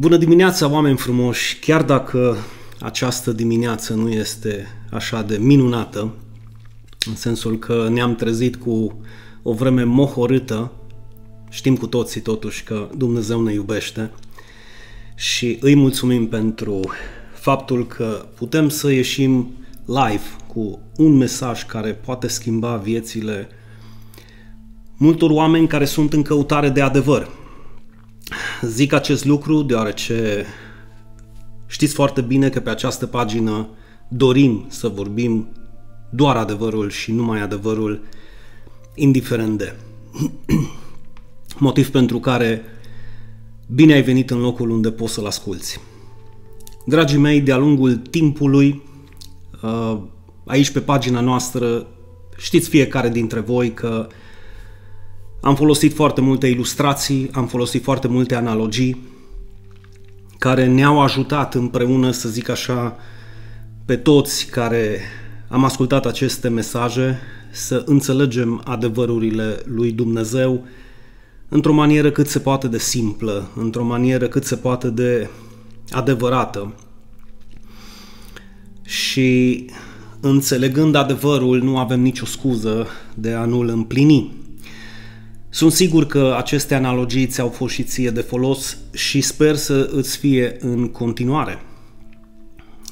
Bună dimineața, oameni frumoși! Chiar dacă această dimineață nu este așa de minunată, în sensul că ne-am trezit cu o vreme mohorâtă, știm cu toții totuși că Dumnezeu ne iubește și îi mulțumim pentru faptul că putem să ieșim live cu un mesaj care poate schimba viețile multor oameni care sunt în căutare de adevăr. Zic acest lucru deoarece știți foarte bine că pe această pagină dorim să vorbim doar adevărul și numai adevărul, indiferent de. Motiv pentru care bine ai venit în locul unde poți să-l asculți. Dragii mei, de-a lungul timpului, uh, aici pe pagina noastră, știți fiecare dintre voi că am folosit foarte multe ilustrații, am folosit foarte multe analogii care ne-au ajutat împreună, să zic așa, pe toți care am ascultat aceste mesaje să înțelegem adevărurile lui Dumnezeu într-o manieră cât se poate de simplă, într-o manieră cât se poate de adevărată. Și înțelegând adevărul, nu avem nicio scuză de a nu-l împlini. Sunt sigur că aceste analogii ți-au fost și ție de folos și sper să îți fie în continuare.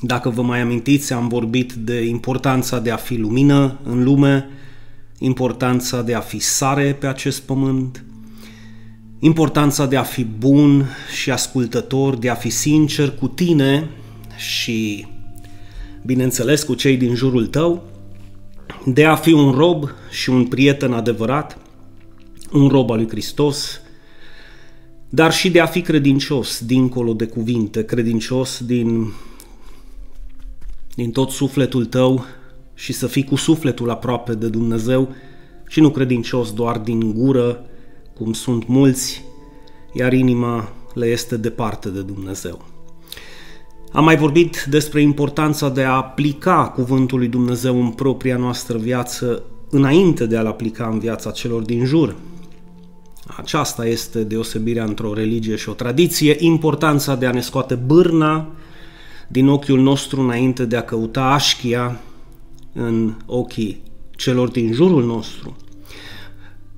Dacă vă mai amintiți, am vorbit de importanța de a fi lumină în lume, importanța de a fi sare pe acest pământ, importanța de a fi bun și ascultător, de a fi sincer cu tine și, bineînțeles, cu cei din jurul tău, de a fi un rob și un prieten adevărat – un rob al lui Hristos, dar și de a fi credincios dincolo de cuvinte, credincios din, din tot sufletul tău și să fii cu sufletul aproape de Dumnezeu și nu credincios doar din gură, cum sunt mulți, iar inima le este departe de Dumnezeu. Am mai vorbit despre importanța de a aplica cuvântul lui Dumnezeu în propria noastră viață înainte de a-l aplica în viața celor din jur. Aceasta este deosebirea într-o religie și o tradiție, importanța de a ne scoate bârna din ochiul nostru înainte de a căuta așchia în ochii celor din jurul nostru.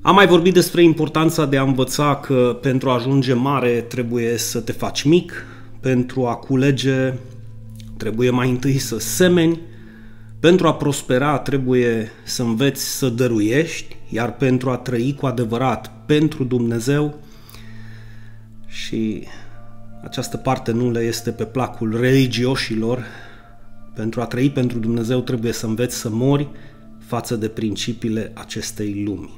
Am mai vorbit despre importanța de a învăța că pentru a ajunge mare trebuie să te faci mic, pentru a culege trebuie mai întâi să semeni, pentru a prospera trebuie să înveți să dăruiești, iar pentru a trăi cu adevărat pentru Dumnezeu și această parte nu le este pe placul religioșilor, pentru a trăi pentru Dumnezeu trebuie să înveți să mori față de principiile acestei lumi.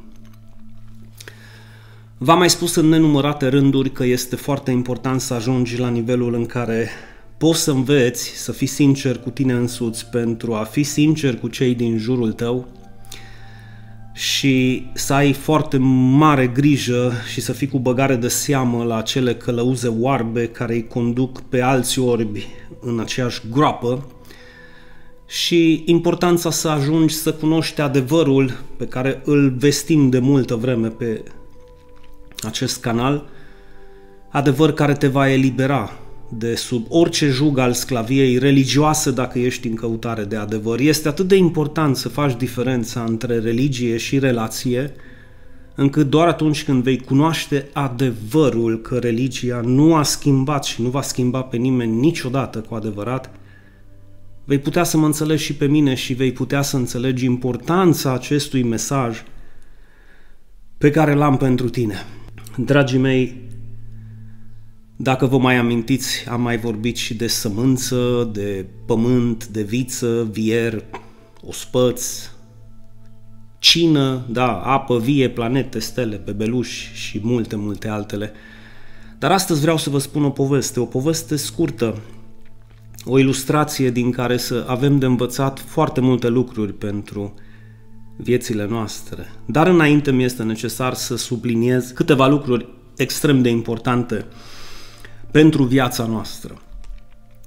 V-am mai spus în nenumărate rânduri că este foarte important să ajungi la nivelul în care poți să înveți să fii sincer cu tine însuți pentru a fi sincer cu cei din jurul tău și să ai foarte mare grijă și să fii cu băgare de seamă la acele călăuze oarbe care îi conduc pe alți orbi în aceeași groapă și importanța să ajungi să cunoști adevărul pe care îl vestim de multă vreme pe acest canal, adevăr care te va elibera de sub orice jug al sclaviei religioase dacă ești în căutare de adevăr. Este atât de important să faci diferența între religie și relație, încât doar atunci când vei cunoaște adevărul că religia nu a schimbat și nu va schimba pe nimeni niciodată cu adevărat, vei putea să mă înțelegi și pe mine și vei putea să înțelegi importanța acestui mesaj pe care l-am pentru tine. Dragii mei, dacă vă mai amintiți, am mai vorbit și de sămânță, de pământ, de viță, vier, ospăț, cină, da, apă vie, planete, stele, bebeluși și multe, multe altele. Dar astăzi vreau să vă spun o poveste, o poveste scurtă, o ilustrație din care să avem de învățat foarte multe lucruri pentru viețile noastre. Dar înainte mi este necesar să subliniez câteva lucruri extrem de importante pentru viața noastră.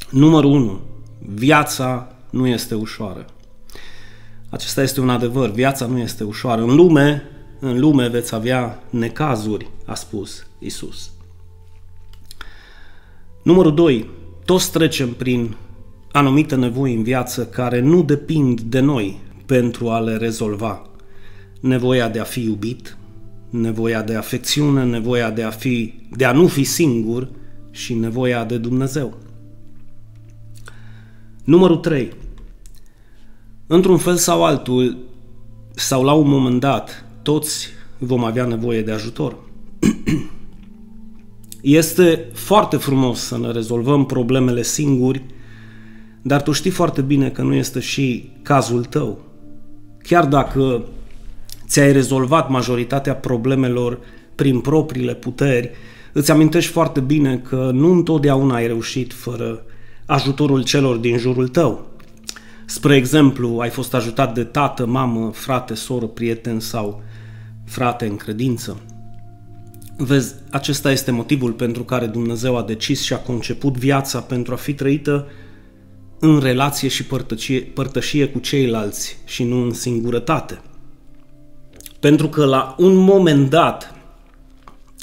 Numărul 1. Viața nu este ușoară. Acesta este un adevăr. Viața nu este ușoară. În lume, în lume veți avea necazuri, a spus Isus. Numărul 2. Toți trecem prin anumite nevoi în viață care nu depind de noi pentru a le rezolva. Nevoia de a fi iubit, nevoia de afecțiune, nevoia de a, fi, de a nu fi singur și nevoia de Dumnezeu. Numărul 3. Într-un fel sau altul, sau la un moment dat, toți vom avea nevoie de ajutor. Este foarte frumos să ne rezolvăm problemele singuri, dar tu știi foarte bine că nu este și cazul tău. Chiar dacă ți-ai rezolvat majoritatea problemelor prin propriile puteri, îți amintești foarte bine că nu întotdeauna ai reușit fără ajutorul celor din jurul tău. Spre exemplu, ai fost ajutat de tată, mamă, frate, soră, prieten sau frate în credință. Vezi, acesta este motivul pentru care Dumnezeu a decis și a conceput viața pentru a fi trăită în relație și părtășie, părtășie cu ceilalți și nu în singurătate. Pentru că la un moment dat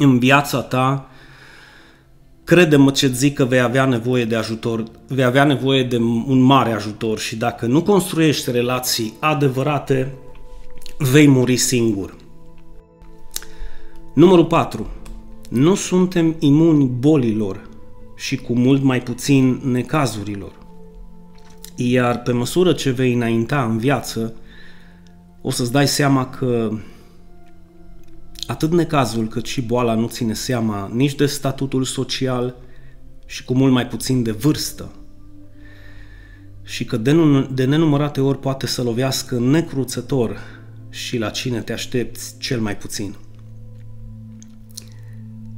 în viața ta, crede-mă ce zic că vei avea nevoie de ajutor, vei avea nevoie de un mare ajutor și dacă nu construiești relații adevărate, vei muri singur. Numărul 4. Nu suntem imuni bolilor și cu mult mai puțin necazurilor. Iar pe măsură ce vei înainta în viață, o să-ți dai seama că atât necazul cât și boala nu ține seama nici de statutul social și cu mult mai puțin de vârstă. Și că de, de nenumărate ori poate să lovească necruțător și la cine te aștepți cel mai puțin.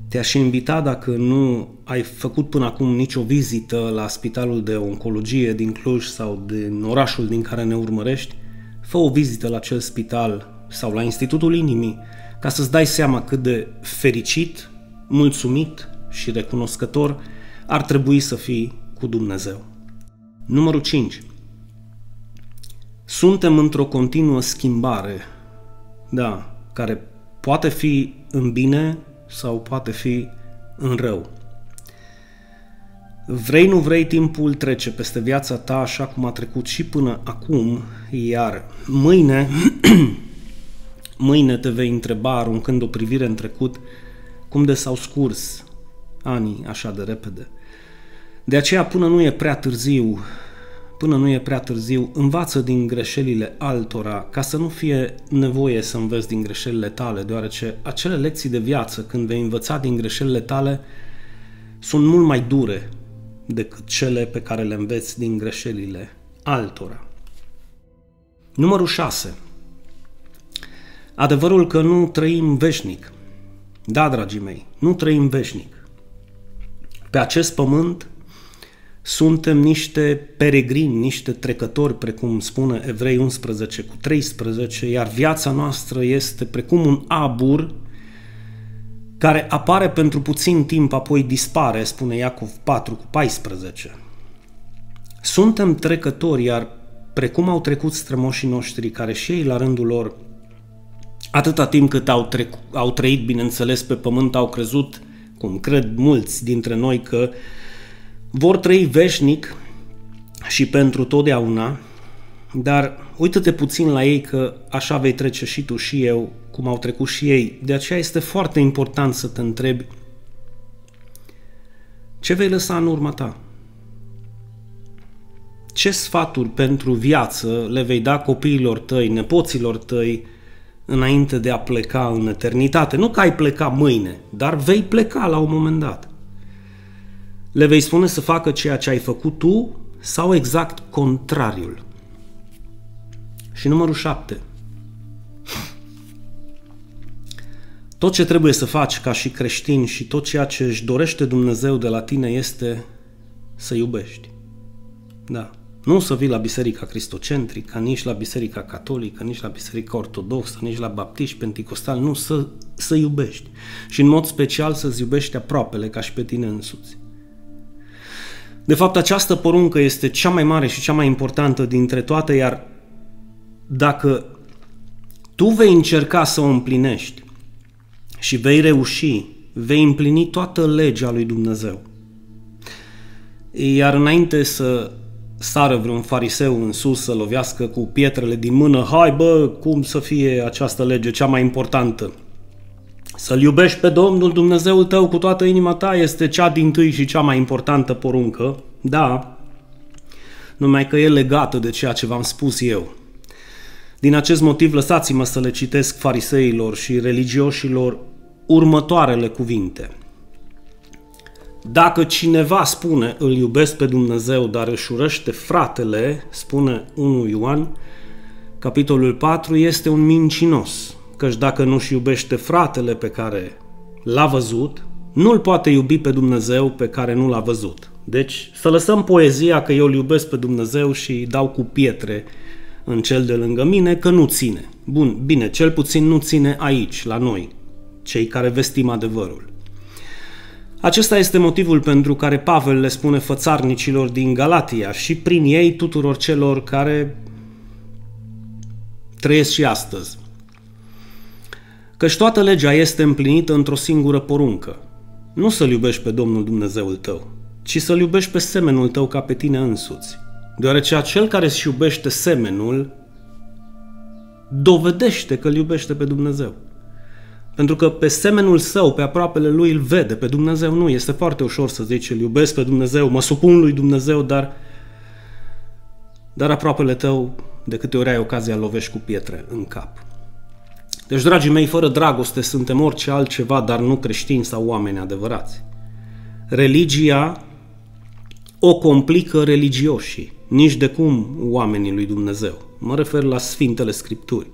Te-aș invita, dacă nu ai făcut până acum nicio vizită la Spitalul de Oncologie din Cluj sau din orașul din care ne urmărești, fă o vizită la acel spital sau la Institutul Inimii, ca să-ți dai seama cât de fericit, mulțumit și recunoscător ar trebui să fii cu Dumnezeu. Numărul 5. Suntem într-o continuă schimbare, da, care poate fi în bine sau poate fi în rău. Vrei, nu vrei, timpul trece peste viața ta așa cum a trecut și până acum, iar mâine, mâine te vei întreba, aruncând o privire în trecut, cum de s-au scurs anii așa de repede. De aceea, până nu e prea târziu, până nu e prea târziu, învață din greșelile altora, ca să nu fie nevoie să înveți din greșelile tale, deoarece acele lecții de viață, când vei învăța din greșelile tale, sunt mult mai dure decât cele pe care le înveți din greșelile altora. Numărul 6. Adevărul că nu trăim veșnic. Da, dragii mei, nu trăim veșnic. Pe acest pământ suntem niște peregrini, niște trecători, precum spune Evrei 11 cu 13, iar viața noastră este precum un abur care apare pentru puțin timp, apoi dispare, spune Iacov 4 cu 14. Suntem trecători, iar precum au trecut strămoșii noștri, care și ei la rândul lor, atâta timp cât au, trec, au trăit, bineînțeles, pe pământ, au crezut, cum cred mulți dintre noi, că vor trăi veșnic și pentru totdeauna, dar uită-te puțin la ei că așa vei trece și tu și eu, cum au trecut și ei. De aceea este foarte important să te întrebi ce vei lăsa în urma ta? Ce sfaturi pentru viață le vei da copiilor tăi, nepoților tăi, înainte de a pleca în eternitate? Nu că ai pleca mâine, dar vei pleca la un moment dat. Le vei spune să facă ceea ce ai făcut tu sau exact contrariul. Și numărul 7. Tot ce trebuie să faci ca și creștin și tot ceea ce își dorește Dumnezeu de la tine este să iubești. Da. Nu să vii la biserica cristocentrică, nici la biserica catolică, nici la biserica ortodoxă, nici la baptiști, penticostal, nu, să, să iubești. Și în mod special să-ți iubești aproapele ca și pe tine însuți. De fapt, această poruncă este cea mai mare și cea mai importantă dintre toate, iar dacă tu vei încerca să o împlinești și vei reuși, vei împlini toată legea lui Dumnezeu. Iar înainte să sară vreun fariseu în sus să lovească cu pietrele din mână, hai bă, cum să fie această lege cea mai importantă? Să-L iubești pe Domnul Dumnezeul tău cu toată inima ta este cea din tâi și cea mai importantă poruncă. Da, numai că e legată de ceea ce v-am spus eu. Din acest motiv lăsați-mă să le citesc fariseilor și religioșilor următoarele cuvinte. Dacă cineva spune îl iubesc pe Dumnezeu, dar își urăște fratele, spune 1 Ioan, capitolul 4, este un mincinos, căci dacă nu-și iubește fratele pe care l-a văzut, nu-l poate iubi pe Dumnezeu pe care nu l-a văzut. Deci să lăsăm poezia că eu îl iubesc pe Dumnezeu și îi dau cu pietre în cel de lângă mine, că nu ține. Bun, bine, cel puțin nu ține aici, la noi, cei care vestim adevărul. Acesta este motivul pentru care Pavel le spune fățarnicilor din Galatia și prin ei tuturor celor care trăiesc și astăzi. Căci toată legea este împlinită într-o singură poruncă. Nu să-L iubești pe Domnul Dumnezeul tău, ci să-L iubești pe semenul tău ca pe tine însuți. Deoarece acel care își iubește semenul dovedește că îl iubește pe Dumnezeu. Pentru că pe semenul său, pe aproapele lui, îl vede, pe Dumnezeu nu. Este foarte ușor să zici, îl iubesc pe Dumnezeu, mă supun lui Dumnezeu, dar, dar aproapele tău, de câte ori ai ocazia, lovești cu pietre în cap. Deci, dragii mei, fără dragoste suntem orice altceva, dar nu creștini sau oameni adevărați. Religia o complică religioșii, nici de cum oamenii lui Dumnezeu. Mă refer la Sfintele Scripturi.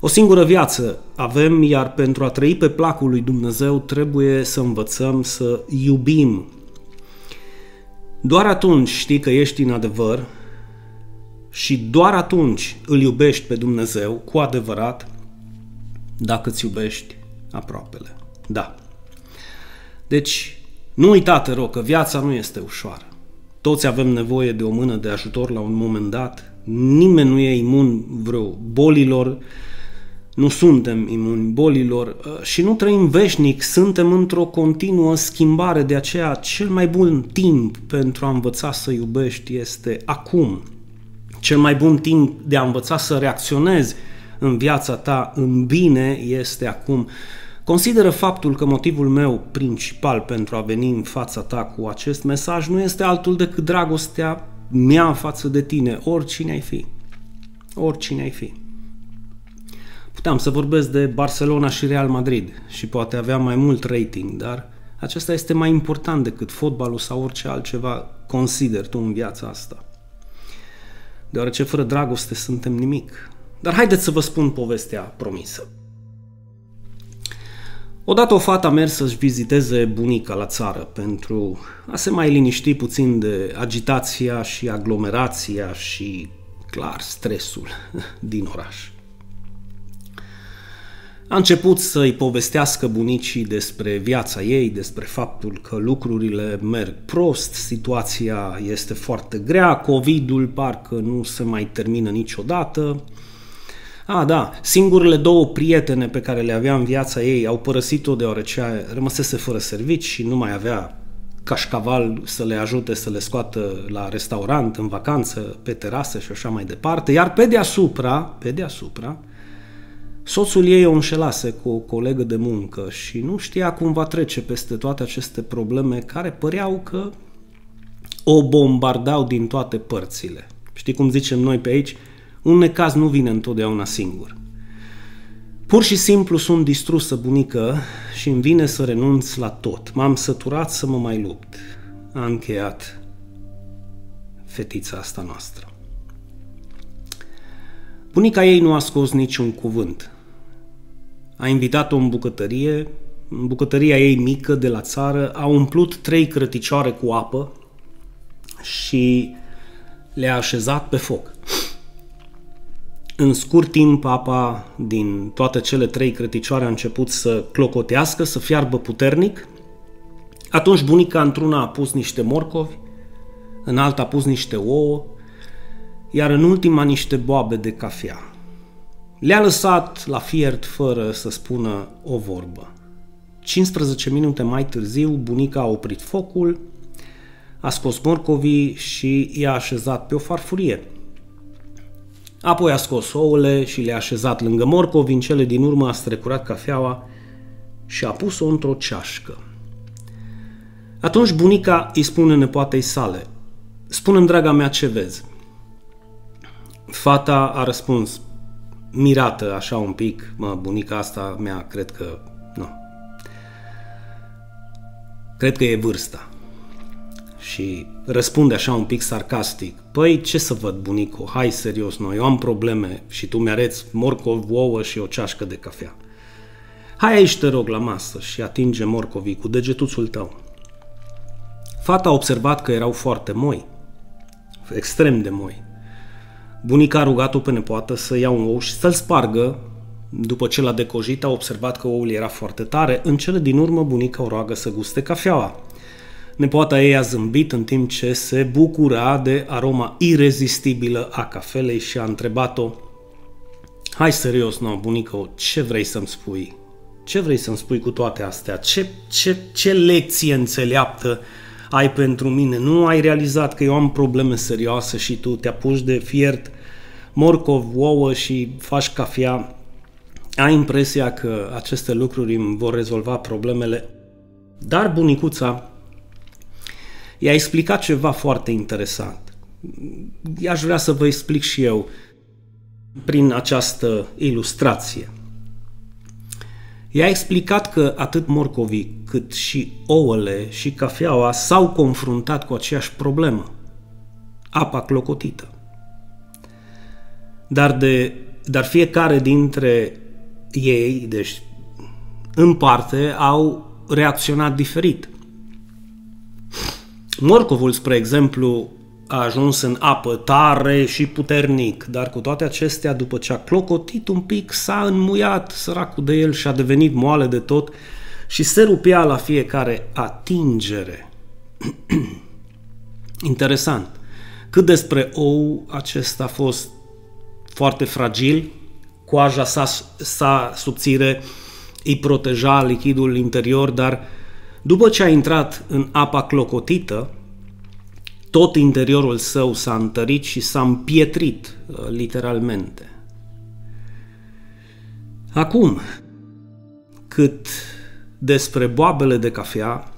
O singură viață avem, iar pentru a trăi pe placul lui Dumnezeu trebuie să învățăm să iubim. Doar atunci știi că ești în adevăr și doar atunci îl iubești pe Dumnezeu cu adevărat dacă îți iubești aproapele. Da. Deci, nu uita, te rog, că viața nu este ușoară. Toți avem nevoie de o mână de ajutor la un moment dat. Nimeni nu e imun vreo bolilor, nu suntem imuni bolilor uh, și nu trăim veșnic, suntem într-o continuă schimbare, de aceea cel mai bun timp pentru a învăța să iubești este acum. Cel mai bun timp de a învăța să reacționezi în viața ta în bine este acum. Consideră faptul că motivul meu principal pentru a veni în fața ta cu acest mesaj nu este altul decât dragostea mea față de tine, oricine ai fi. Oricine ai fi. Puteam să vorbesc de Barcelona și Real Madrid și poate avea mai mult rating, dar acesta este mai important decât fotbalul sau orice altceva consider tu în viața asta. Deoarece fără dragoste suntem nimic. Dar haideți să vă spun povestea promisă. Odată o fată a mers să-și viziteze bunica la țară pentru a se mai liniști puțin de agitația și aglomerația și, clar, stresul din oraș. A început să-i povestească bunicii despre viața ei, despre faptul că lucrurile merg prost, situația este foarte grea, COVID-ul parcă nu se mai termină niciodată. A, da, singurele două prietene pe care le avea în viața ei au părăsit-o deoarece rămăsese fără servici și nu mai avea cașcaval să le ajute să le scoată la restaurant, în vacanță, pe terasă și așa mai departe, iar pe deasupra, pe deasupra, Soțul ei o înșelase cu o colegă de muncă și nu știa cum va trece peste toate aceste probleme care păreau că o bombardau din toate părțile. Știi cum zicem noi pe aici? Un necaz nu vine întotdeauna singur. Pur și simplu sunt distrusă, bunică, și îmi vine să renunț la tot. M-am săturat să mă mai lupt. A încheiat fetița asta noastră. Bunica ei nu a scos niciun cuvânt. A invitat-o în bucătărie, în bucătăria ei mică de la țară, a umplut trei crăticioare cu apă și le-a așezat pe foc. În scurt timp, apa din toate cele trei crăticioare a început să clocotească, să fiarbă puternic. Atunci bunica într-una a pus niște morcovi, în alta a pus niște ouă, iar în ultima niște boabe de cafea. Le-a lăsat la fiert fără să spună o vorbă. 15 minute mai târziu, bunica a oprit focul, a scos morcovii și i-a așezat pe o farfurie. Apoi a scos ouăle și le-a așezat lângă morcovi, în cele din urmă a strecurat cafeaua și a pus-o într-o ceașcă. Atunci bunica îi spune nepoatei sale, spune draga mea ce vezi. Fata a răspuns, mirată așa un pic, mă, bunica asta mea, cred că, nu. Cred că e vârsta. Și răspunde așa un pic sarcastic, păi ce să văd bunico, hai serios, noi, eu am probleme și tu mi-areți morcov, ouă și o ceașcă de cafea. Hai aici te rog la masă și atinge morcovii cu degetuțul tău. Fata a observat că erau foarte moi, extrem de moi. Bunica a rugat-o pe nepoată să ia un ou și să-l spargă. După ce l-a decojit, a observat că oul era foarte tare. În cele din urmă, bunica o roagă să guste cafeaua. Nepoata ei a zâmbit în timp ce se bucura de aroma irezistibilă a cafelei și a întrebat-o Hai serios, no, bunică, ce vrei să-mi spui? Ce vrei să-mi spui cu toate astea? Ce, ce, ce lecție înțeleaptă ai pentru mine? Nu ai realizat că eu am probleme serioase și tu te apuci de fiert morcov, ouă și faci cafea? Ai impresia că aceste lucruri îmi vor rezolva problemele? Dar bunicuța i-a explicat ceva foarte interesant. I-aș vrea să vă explic și eu prin această ilustrație. I-a explicat că atât morcovii cât și ouăle și cafeaua s-au confruntat cu aceeași problemă, apa clocotită. Dar, de, dar fiecare dintre ei, deci în parte, au reacționat diferit. Morcovul, spre exemplu, a ajuns în apă tare și puternic, dar cu toate acestea, după ce a clocotit un pic, s-a înmuiat săracul de el și a devenit moale de tot și se rupea la fiecare atingere. Interesant. Cât despre ou, acesta a fost foarte fragil, coaja sa, sa subțire îi proteja lichidul interior, dar după ce a intrat în apa clocotită, tot interiorul său s-a întărit și s-a împietrit, uh, literalmente. Acum, cât despre boabele de cafea,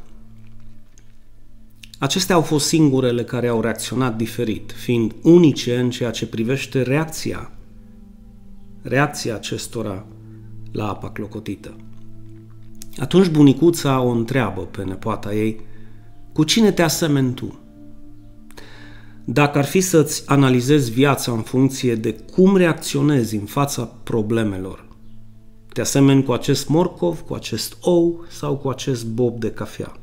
acestea au fost singurele care au reacționat diferit, fiind unice în ceea ce privește reacția, reacția acestora la apa clocotită. Atunci bunicuța o întreabă pe nepoata ei, cu cine te asemeni tu? Dacă ar fi să-ți analizezi viața în funcție de cum reacționezi în fața problemelor, te asemeni cu acest morcov, cu acest ou sau cu acest bob de cafea.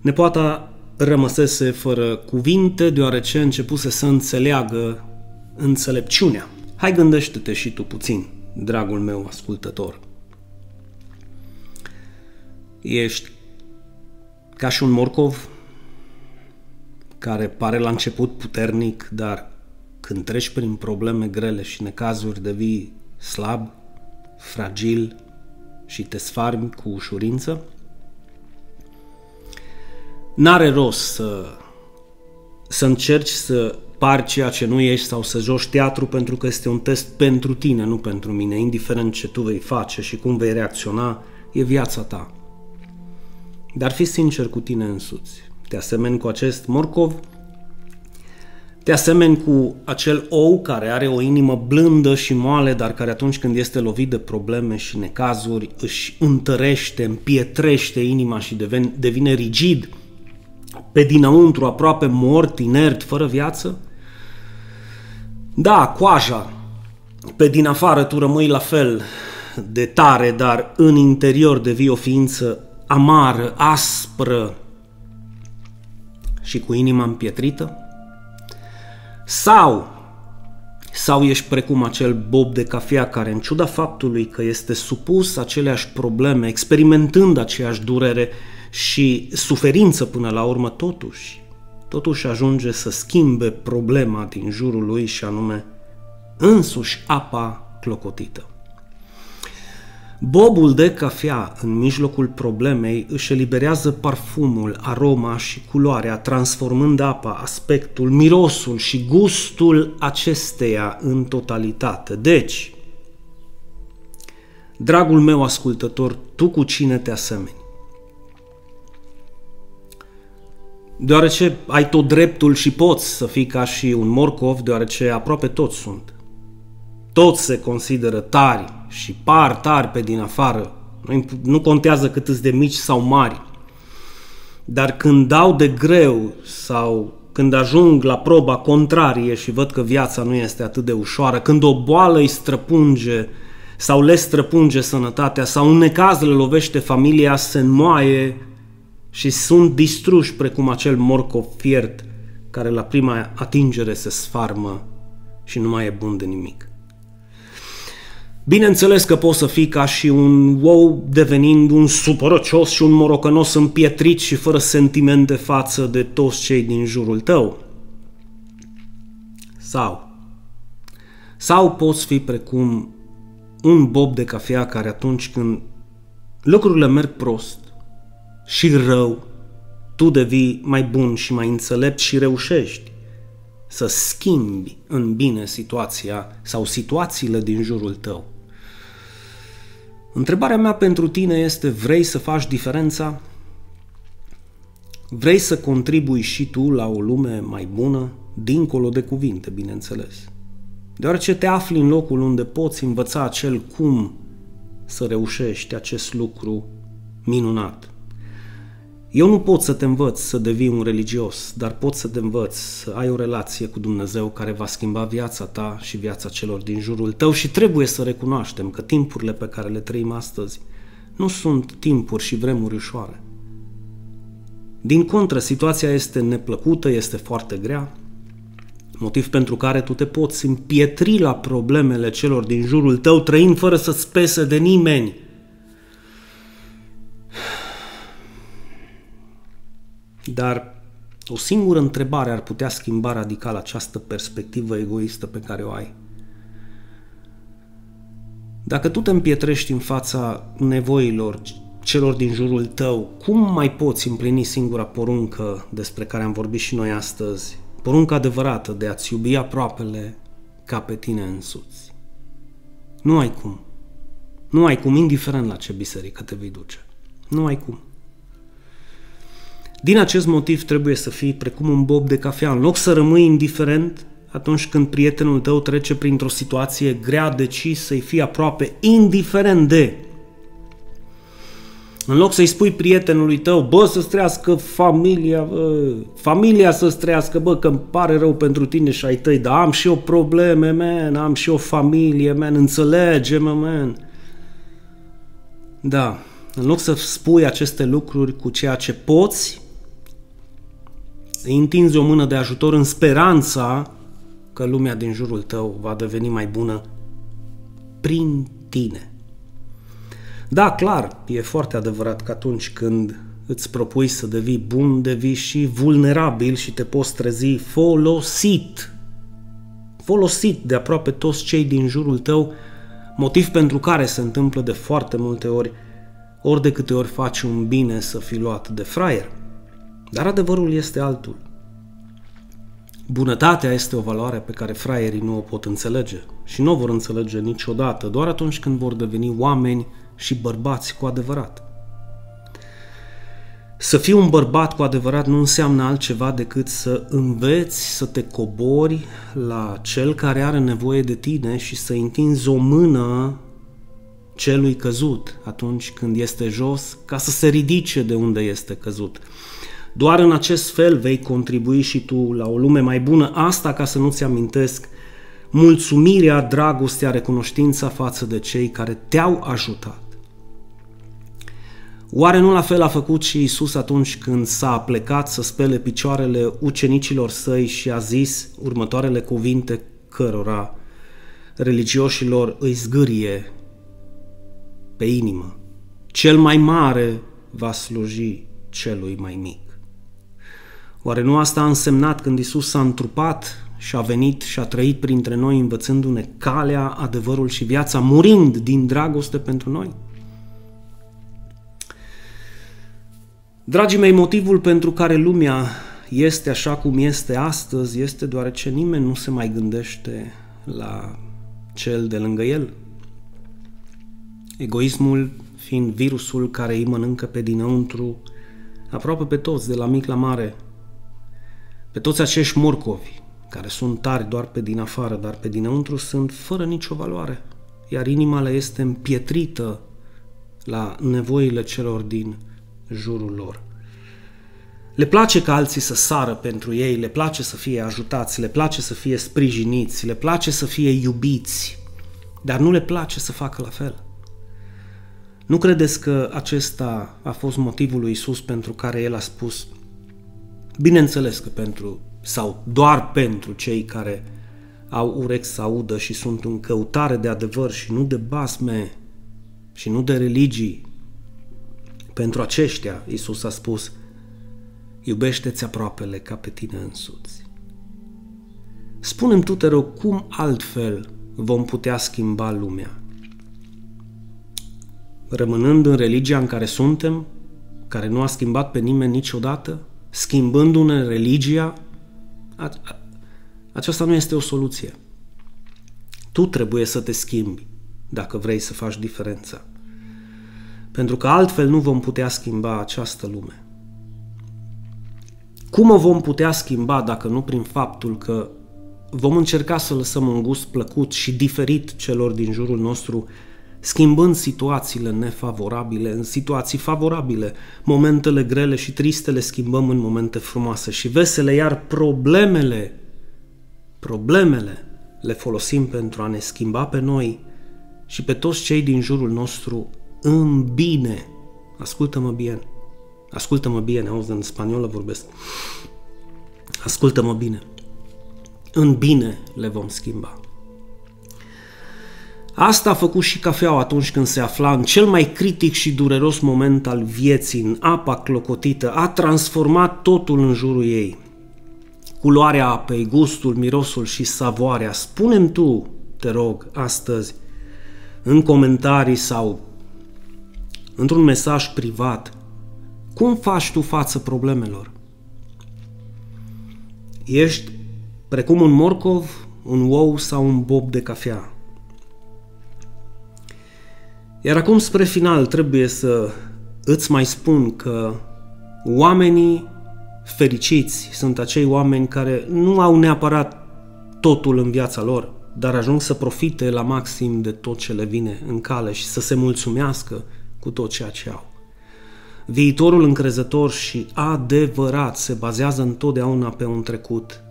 Nepoata rămăsese fără cuvinte, deoarece începuse să înțeleagă înțelepciunea. Hai gândește-te și tu puțin, dragul meu ascultător. Ești ca și un morcov care pare la început puternic, dar când treci prin probleme grele și necazuri devii slab, fragil și te sfarmi cu ușurință? N-are rost să, să încerci să pari ceea ce nu ești sau să joci teatru pentru că este un test pentru tine, nu pentru mine, indiferent ce tu vei face și cum vei reacționa, e viața ta. Dar fii sincer cu tine însuți te asemeni cu acest morcov, te asemeni cu acel ou care are o inimă blândă și moale, dar care atunci când este lovit de probleme și necazuri își întărește, împietrește inima și devine, devine rigid, pe dinăuntru aproape mort, inert, fără viață? Da, coaja, pe din afară tu rămâi la fel de tare, dar în interior devii o ființă amară, aspră, și cu inima împietrită? Sau, sau ești precum acel bob de cafea care, în ciuda faptului că este supus aceleași probleme, experimentând aceeași durere și suferință până la urmă, totuși, totuși ajunge să schimbe problema din jurul lui și anume însuși apa clocotită. Bobul de cafea în mijlocul problemei își eliberează parfumul, aroma și culoarea, transformând apa, aspectul, mirosul și gustul acesteia în totalitate. Deci, dragul meu ascultător, tu cu cine te asemeni? Deoarece ai tot dreptul și poți să fii ca și un morcov, deoarece aproape toți sunt. Toți se consideră tari și par tari pe din afară. Nu contează cât îți de mici sau mari. Dar când dau de greu sau când ajung la proba contrarie și văd că viața nu este atât de ușoară, când o boală îi străpunge sau le străpunge sănătatea sau în necaz le lovește familia, se înmoaie și sunt distruși precum acel morcov fiert care la prima atingere se sfarmă și nu mai e bun de nimic. Bineînțeles că poți să fii ca și un ou devenind un supărăcios și un morocănos împietrit și fără sentimente față de toți cei din jurul tău. Sau, sau poți fi precum un bob de cafea care atunci când lucrurile merg prost și rău, tu devii mai bun și mai înțelept și reușești să schimbi în bine situația sau situațiile din jurul tău. Întrebarea mea pentru tine este, vrei să faci diferența? Vrei să contribui și tu la o lume mai bună, dincolo de cuvinte, bineînțeles? Deoarece te afli în locul unde poți învăța acel cum să reușești acest lucru minunat. Eu nu pot să te învăț să devii un religios, dar pot să te învăț să ai o relație cu Dumnezeu care va schimba viața ta și viața celor din jurul tău și trebuie să recunoaștem că timpurile pe care le trăim astăzi nu sunt timpuri și vremuri ușoare. Din contră, situația este neplăcută, este foarte grea, motiv pentru care tu te poți împietri la problemele celor din jurul tău, trăind fără să-ți pese de nimeni, Dar o singură întrebare ar putea schimba radical această perspectivă egoistă pe care o ai. Dacă tu te împietrești în fața nevoilor celor din jurul tău, cum mai poți împlini singura poruncă despre care am vorbit și noi astăzi? Porunca adevărată de a-ți iubi aproapele ca pe tine însuți. Nu ai cum. Nu ai cum, indiferent la ce biserică te vei duce. Nu ai cum. Din acest motiv trebuie să fii precum un bob de cafea. În loc să rămâi indiferent atunci când prietenul tău trece printr-o situație grea, deci să-i fii aproape indiferent de. În loc să-i spui prietenului tău, bă, să-ți trăiască familia, bă, familia să-ți trăiască, bă, că îmi pare rău pentru tine și ai tăi, dar am și eu probleme, man, am și o familie, man, înțelege-mă, man. Da, în loc să spui aceste lucruri cu ceea ce poți, îi întinzi o mână de ajutor în speranța că lumea din jurul tău va deveni mai bună prin tine. Da, clar, e foarte adevărat că atunci când îți propui să devii bun, devii și vulnerabil și te poți trezi folosit. Folosit de aproape toți cei din jurul tău, motiv pentru care se întâmplă de foarte multe ori, ori de câte ori faci un bine să fii luat de fraier. Dar adevărul este altul. Bunătatea este o valoare pe care fraierii nu o pot înțelege și nu o vor înțelege niciodată, doar atunci când vor deveni oameni și bărbați cu adevărat. Să fii un bărbat cu adevărat nu înseamnă altceva decât să înveți să te cobori la cel care are nevoie de tine și să întinzi o mână celui căzut atunci când este jos ca să se ridice de unde este căzut. Doar în acest fel vei contribui și tu la o lume mai bună, asta ca să nu-ți amintesc mulțumirea, dragostea, recunoștința față de cei care te-au ajutat. Oare nu la fel a făcut și Isus atunci când s-a plecat să spele picioarele ucenicilor săi și a zis următoarele cuvinte cărora religioșilor îi zgârie pe inimă. Cel mai mare va sluji celui mai mic. Oare nu asta a însemnat când Isus s-a întrupat și a venit și a trăit printre noi învățându-ne calea, adevărul și viața, murind din dragoste pentru noi? Dragii mei, motivul pentru care lumea este așa cum este astăzi este deoarece nimeni nu se mai gândește la cel de lângă el. Egoismul fiind virusul care îi mănâncă pe dinăuntru aproape pe toți, de la mic la mare, pe toți acești morcovi care sunt tari doar pe din afară, dar pe dinăuntru sunt fără nicio valoare, iar inima le este împietrită la nevoile celor din jurul lor. Le place ca alții să sară pentru ei, le place să fie ajutați, le place să fie sprijiniți, le place să fie iubiți, dar nu le place să facă la fel. Nu credeți că acesta a fost motivul lui Isus pentru care el a spus Bineînțeles că pentru sau doar pentru cei care au urechi să audă și sunt în căutare de adevăr și nu de basme și nu de religii. Pentru aceștia, Isus a spus, iubește-ți aproapele ca pe tine însuți. Spunem tu, te rog, cum altfel vom putea schimba lumea? Rămânând în religia în care suntem, care nu a schimbat pe nimeni niciodată, schimbându-ne religia, aceasta nu este o soluție. Tu trebuie să te schimbi dacă vrei să faci diferența. Pentru că altfel nu vom putea schimba această lume. Cum o vom putea schimba dacă nu prin faptul că vom încerca să lăsăm un gust plăcut și diferit celor din jurul nostru, schimbând situațiile nefavorabile în situații favorabile, momentele grele și triste le schimbăm în momente frumoase și vesele, iar problemele, problemele le folosim pentru a ne schimba pe noi și pe toți cei din jurul nostru în bine. Ascultă-mă bine. Ascultă-mă bine, auzi, în spaniolă vorbesc. Ascultă-mă bine. În bine le vom schimba. Asta a făcut și cafeaua atunci când se afla în cel mai critic și dureros moment al vieții, în apa clocotită, a transformat totul în jurul ei. Culoarea apei, gustul, mirosul și savoarea. Spune-mi tu, te rog, astăzi, în comentarii sau într-un mesaj privat, cum faci tu față problemelor? Ești precum un morcov, un ou sau un bob de cafea. Iar acum, spre final, trebuie să îți mai spun că oamenii fericiți sunt acei oameni care nu au neapărat totul în viața lor, dar ajung să profite la maxim de tot ce le vine în cale și să se mulțumească cu tot ceea ce au. Viitorul încrezător și adevărat se bazează întotdeauna pe un trecut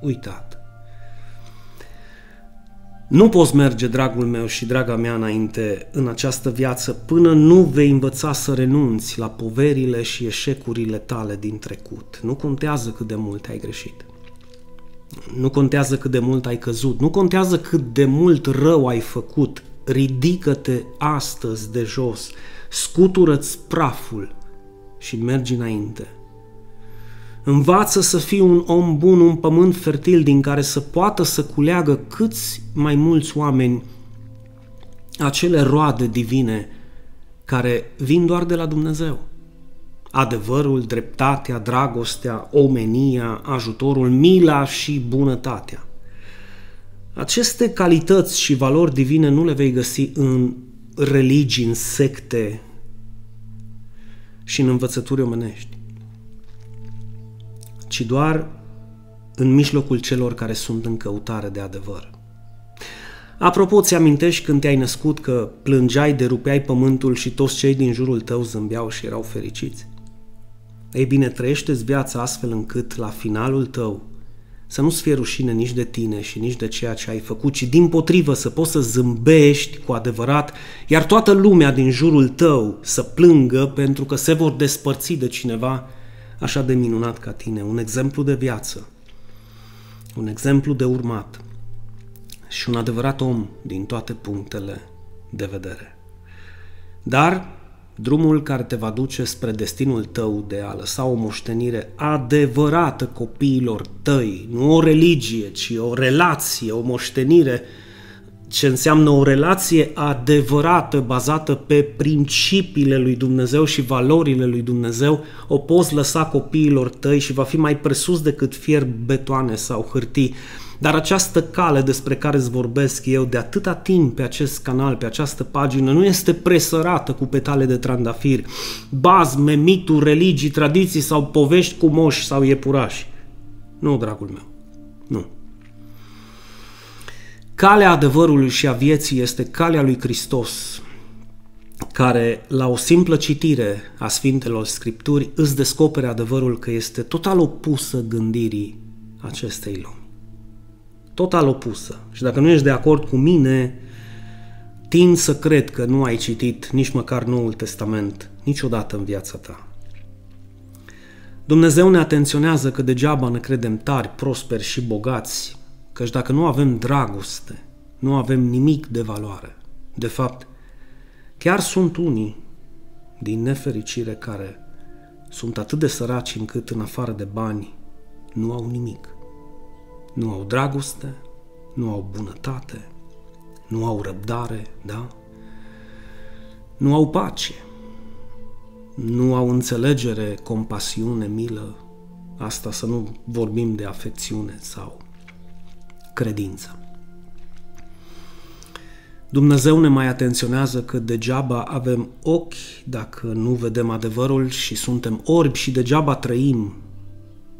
uitat. Nu poți merge, dragul meu și draga mea, înainte în această viață până nu vei învăța să renunți la poverile și eșecurile tale din trecut. Nu contează cât de mult ai greșit. Nu contează cât de mult ai căzut. Nu contează cât de mult rău ai făcut. Ridică-te astăzi de jos, scutură-ți praful și mergi înainte. Învață să fii un om bun, un pământ fertil din care să poată să culeagă câți mai mulți oameni acele roade divine care vin doar de la Dumnezeu. Adevărul, dreptatea, dragostea, omenia, ajutorul, mila și bunătatea. Aceste calități și valori divine nu le vei găsi în religii, în secte și în învățături omenești ci doar în mijlocul celor care sunt în căutare de adevăr. Apropo, ți amintești când te-ai născut că plângeai, derupeai pământul și toți cei din jurul tău zâmbeau și erau fericiți? Ei bine, trăiește-ți viața astfel încât, la finalul tău, să nu-ți fie rușine nici de tine și nici de ceea ce ai făcut, ci din potrivă să poți să zâmbești cu adevărat, iar toată lumea din jurul tău să plângă pentru că se vor despărți de cineva așa de minunat ca tine, un exemplu de viață, un exemplu de urmat și un adevărat om din toate punctele de vedere. Dar drumul care te va duce spre destinul tău de a lăsa o moștenire adevărată copiilor tăi, nu o religie, ci o relație, o moștenire ce înseamnă o relație adevărată, bazată pe principiile lui Dumnezeu și valorile lui Dumnezeu, o poți lăsa copiilor tăi și va fi mai presus decât fier betoane sau hârtii. Dar această cale despre care îți vorbesc eu de atâta timp pe acest canal, pe această pagină, nu este presărată cu petale de trandafir, bazme, mituri, religii, tradiții sau povești cu moși sau iepurași. Nu, dragul meu, nu. Calea adevărului și a vieții este calea lui Hristos, care, la o simplă citire a Sfintelor Scripturi, îți descopere adevărul că este total opusă gândirii acestei lumi. Total opusă. Și dacă nu ești de acord cu mine, tind să cred că nu ai citit nici măcar Noul Testament niciodată în viața ta. Dumnezeu ne atenționează că degeaba ne credem tari, prosperi și bogați, Căci dacă nu avem dragoste, nu avem nimic de valoare. De fapt, chiar sunt unii din nefericire care sunt atât de săraci încât în afară de bani nu au nimic. Nu au dragoste, nu au bunătate, nu au răbdare, da? Nu au pace, nu au înțelegere, compasiune, milă, asta să nu vorbim de afecțiune sau credință. Dumnezeu ne mai atenționează că degeaba avem ochi dacă nu vedem adevărul și suntem orbi și degeaba trăim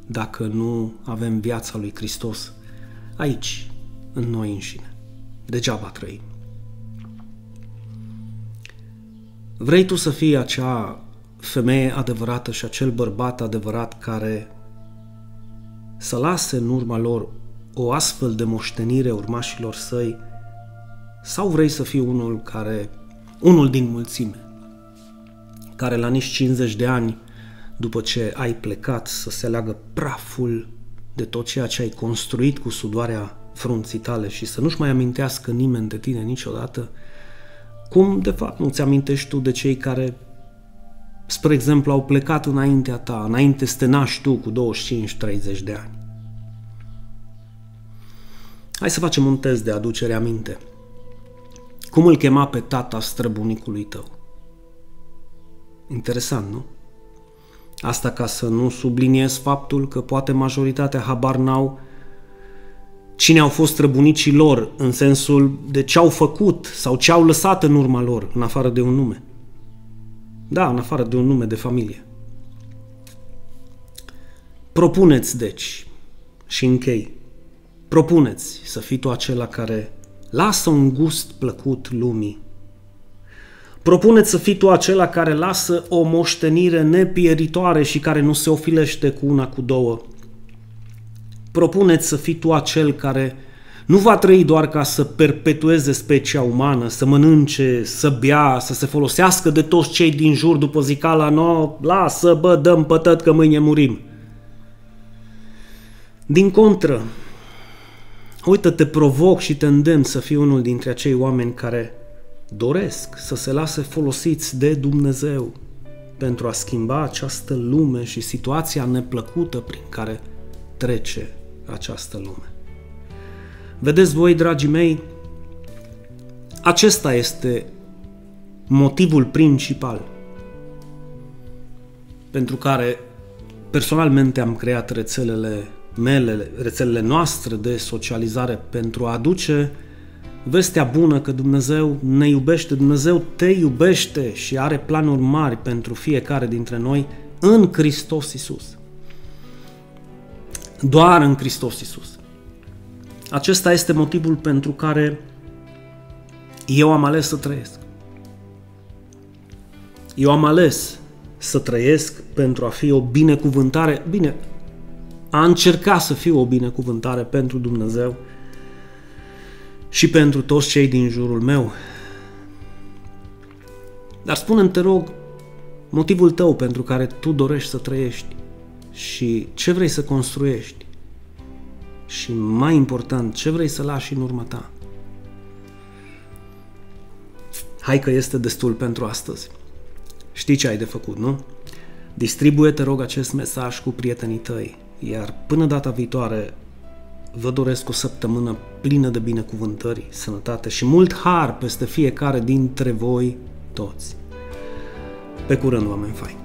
dacă nu avem viața lui Hristos aici, în noi înșine. Degeaba trăim. Vrei tu să fii acea femeie adevărată și acel bărbat adevărat care să lase în urma lor o astfel de moștenire urmașilor săi sau vrei să fii unul care, unul din mulțime, care la nici 50 de ani după ce ai plecat să se leagă praful de tot ceea ce ai construit cu sudoarea frunții tale și să nu-și mai amintească nimeni de tine niciodată, cum de fapt nu-ți amintești tu de cei care, spre exemplu, au plecat înaintea ta, înainte să te naști tu cu 25-30 de ani? Hai să facem un test de aducere aminte. Cum îl chema pe tata străbunicului tău? Interesant, nu? Asta ca să nu subliniez faptul că poate majoritatea habar n-au cine au fost străbunicii lor, în sensul de ce au făcut sau ce au lăsat în urma lor, în afară de un nume. Da, în afară de un nume de familie. Propuneți, deci, și închei, Propuneți să fii tu acela care lasă un gust plăcut lumii. Propuneți să fii tu acela care lasă o moștenire nepieritoare și care nu se ofilește cu una, cu două. Propuneți să fii tu acel care nu va trăi doar ca să perpetueze specia umană, să mănânce, să bea, să se folosească de toți cei din jur după zicala, no, lasă, bă, dăm pătăt că mâine murim. Din contră, Uită, te provoc și te îndemn să fii unul dintre acei oameni care doresc să se lase folosiți de Dumnezeu pentru a schimba această lume și situația neplăcută prin care trece această lume. Vedeți voi, dragii mei, acesta este motivul principal pentru care personalmente am creat rețelele mele, rețelele noastre de socializare pentru a aduce vestea bună că Dumnezeu ne iubește, Dumnezeu te iubește și are planuri mari pentru fiecare dintre noi în Hristos Isus. Doar în Hristos Isus. Acesta este motivul pentru care eu am ales să trăiesc. Eu am ales să trăiesc pentru a fi o binecuvântare. Bine, a încerca să fiu o binecuvântare pentru Dumnezeu și pentru toți cei din jurul meu. Dar spune te rog, motivul tău pentru care tu dorești să trăiești și ce vrei să construiești și mai important, ce vrei să lași în urma ta. Hai că este destul pentru astăzi. Știi ce ai de făcut, nu? Distribuie, te rog, acest mesaj cu prietenii tăi iar până data viitoare, vă doresc o săptămână plină de binecuvântări, sănătate și mult har peste fiecare dintre voi toți. Pe curând, oameni faini!